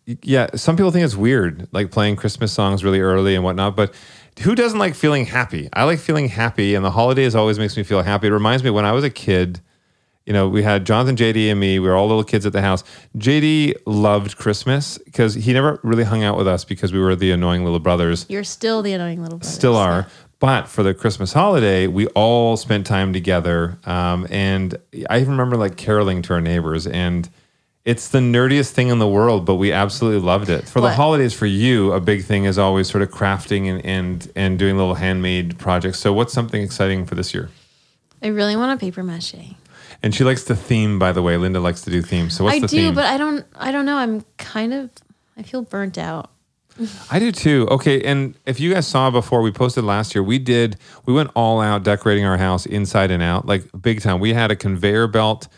it? Yeah, some people think it's weird, like playing Christmas songs really early and whatnot, but who doesn't like feeling happy? I like feeling happy, and the holidays always makes me feel happy. It reminds me when I was a kid, you know, we had Jonathan, JD, and me. We were all little kids at the house. JD loved Christmas because he never really hung out with us because we were the annoying little brothers. You're still the annoying little brother. Still are. But for the Christmas holiday, we all spent time together. Um, and I remember like caroling to our neighbors. And it's the nerdiest thing in the world, but we absolutely loved it. For the holidays, for you, a big thing is always sort of crafting and, and, and doing little handmade projects. So, what's something exciting for this year? I really want a paper mache. And she likes to theme, by the way. Linda likes to do themes. So, what's I the do, theme? but I don't. I don't know. I'm kind of. I feel burnt out. I do too. Okay, and if you guys saw before, we posted last year. We did. We went all out decorating our house inside and out, like big time. We had a conveyor belt.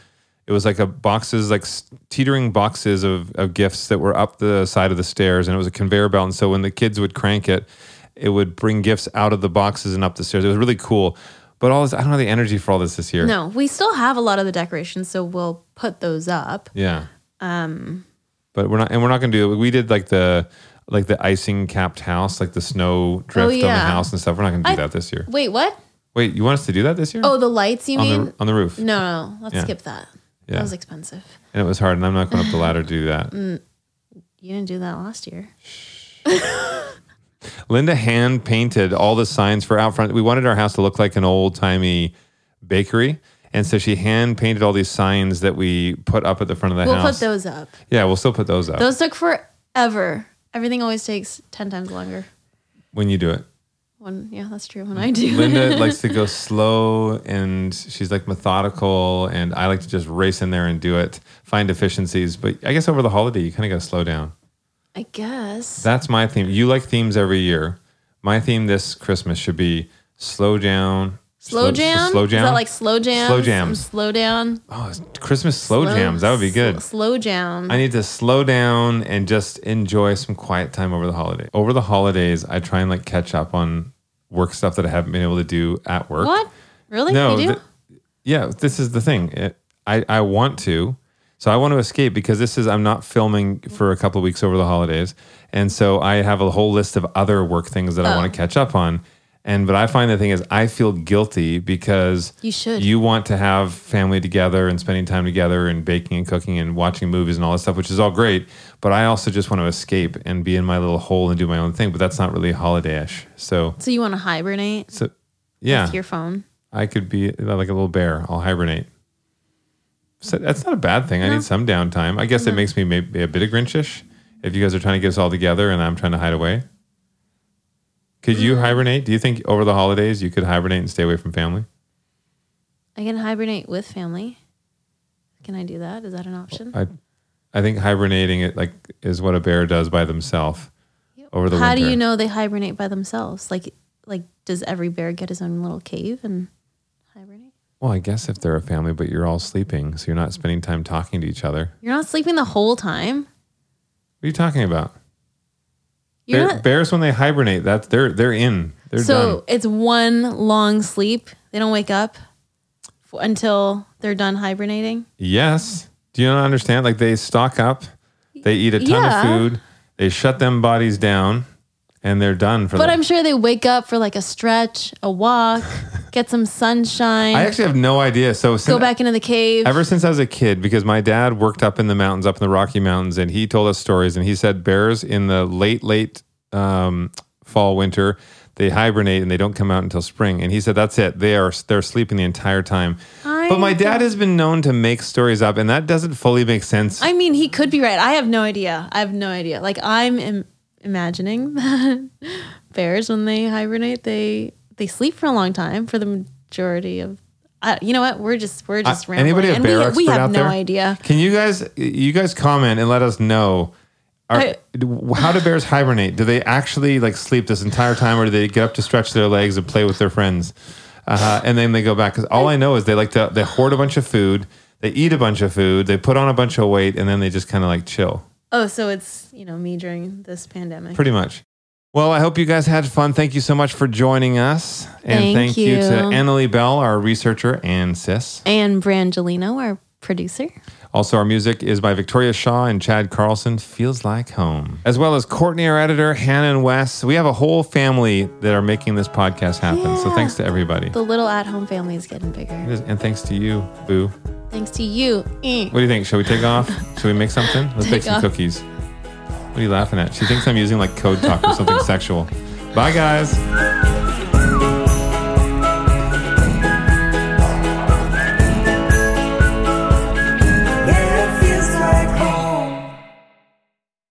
It was like a boxes, like teetering boxes of, of gifts that were up the side of the stairs, and it was a conveyor belt. And so when the kids would crank it, it would bring gifts out of the boxes and up the stairs. It was really cool. But all this, I don't have the energy for all this this year. No, we still have a lot of the decorations, so we'll put those up. Yeah. Um. But we're not, and we're not going to do it. We did like the like the icing capped house, like the snow drift on the Oh, house and stuff. We're not going to do I- that this year. Wait, what? Wait, you want us to do that this year? Oh, the lights. You on mean? the on the roof. no, no. Let's Yeah. skip that. Yeah. That was expensive. And it was hard, and I'm not going up the ladder to do that. You didn't do that last year. Linda hand painted all the signs for out front. We wanted our house to look like an old timey bakery, and so she hand painted all these signs that we put up at the front of the house. We'll put those up. yeah, we'll still put those up Those took forever. Everything always takes ten times longer. when you do it. When yeah, that's true. When I do. Linda likes to go slow, and she's like methodical, and I like to just race in there and do it, find efficiencies. But I guess over the holiday, you kind of got to slow down. I guess. That's my theme. You like themes every year. My theme this Christmas should be slow down. slow jam. Slow jam. Is that like slow jams? Slow jams. Slow down. oh, Christmas slow, jams. That would be good. Sl- slow jam. I need to slow down and just enjoy some quiet time over the holiday. Over the holidays, I try and like catch up on work stuff that I haven't been able to do at work. what? Really? No, you do? th- yeah, this is the thing. It, I I want to, so I want to escape because this is I'm not filming for a couple of weeks over the holidays, and so I have a whole list of other work things that I Oh. want to catch up on. And but I find the thing is I feel guilty because You should. you want to have family together and spending time together and baking and cooking and watching movies and all that stuff, which is all great. But I also just want to escape and be in my little hole and do my own thing. But that's not really holiday-ish. So so you want to hibernate so yeah, with your phone? I could be like a little bear. I'll hibernate. So that's not a bad thing. I need some downtime. I guess it makes me maybe a bit of Grinchish if you guys are trying to get us all together and I'm trying to hide away. Could Mm. you hibernate? Do you think over the holidays you could hibernate and stay away from family? I can hibernate with family. Can I do that? Is that an option? I, I think hibernating it like is what a bear does by themselves over the How winter. do you know they hibernate by themselves? Like, like does every bear get his own little cave and? Well, I guess if they're a family, but you're all sleeping, so you're not spending time talking to each other. You're not sleeping the whole time. What are you talking about? Bear, not. bears when they hibernate, that's they're they're in. They're so done. it's one long sleep. They don't wake up f- until they're done hibernating. Yes. Do you not understand? Like they stock up, they eat a ton Yeah. of food, they shut them bodies down, and they're done for But I'm sure they wake up for like a stretch, a walk, get some sunshine, I actually have no idea. So go since, back into the cave. ever since I was a kid, because my dad worked up in the mountains, up in the Rocky Mountains, and he told us stories. And he said bears in the late, late um, fall, winter, they hibernate and they don't come out until spring. And he said that's it. They are they're sleeping the entire time. I but my dad has been known to make stories up, and that doesn't fully make sense. I mean, he could be right. I have no idea. I have no idea. Like I'm Im- imagining that bears when they hibernate, they they sleep for a long time for the majority of. Uh, you know what? We're just we're just Uh, rambling, anybody a and bear we, we have no there? idea. Can you guys you guys comment and let us know? Are, I- how do bears hibernate? Do they actually like sleep this entire time, or do they get up to stretch their legs and play with their friends, uh, and then they go back? Because all I know is they like to they hoard a bunch of food, they eat a bunch of food, they put on a bunch of weight, and then they just kind of like chill. Oh, so it's you know me during this pandemic. Pretty much. Well, I hope you guys had fun. Thank you so much for joining us, and Thank thank you, to you. Annalie Bell, our researcher, and Sis. and Brangelino, our producer. Also, our music is by Victoria Shaw and Chad Carlson, Feels Like Home. As well as Courtney, our editor, Hannah and Wes. We have a whole family that are making this podcast happen. So thanks to everybody. The little at-home family is getting bigger. And thanks to you, Boo. Thanks to you. Eh. What do you think? Shall we take off? Should we make something? Let's Take bake some off. cookies. What are you laughing at? She thinks I'm using like code talk or something sexual. Bye, guys.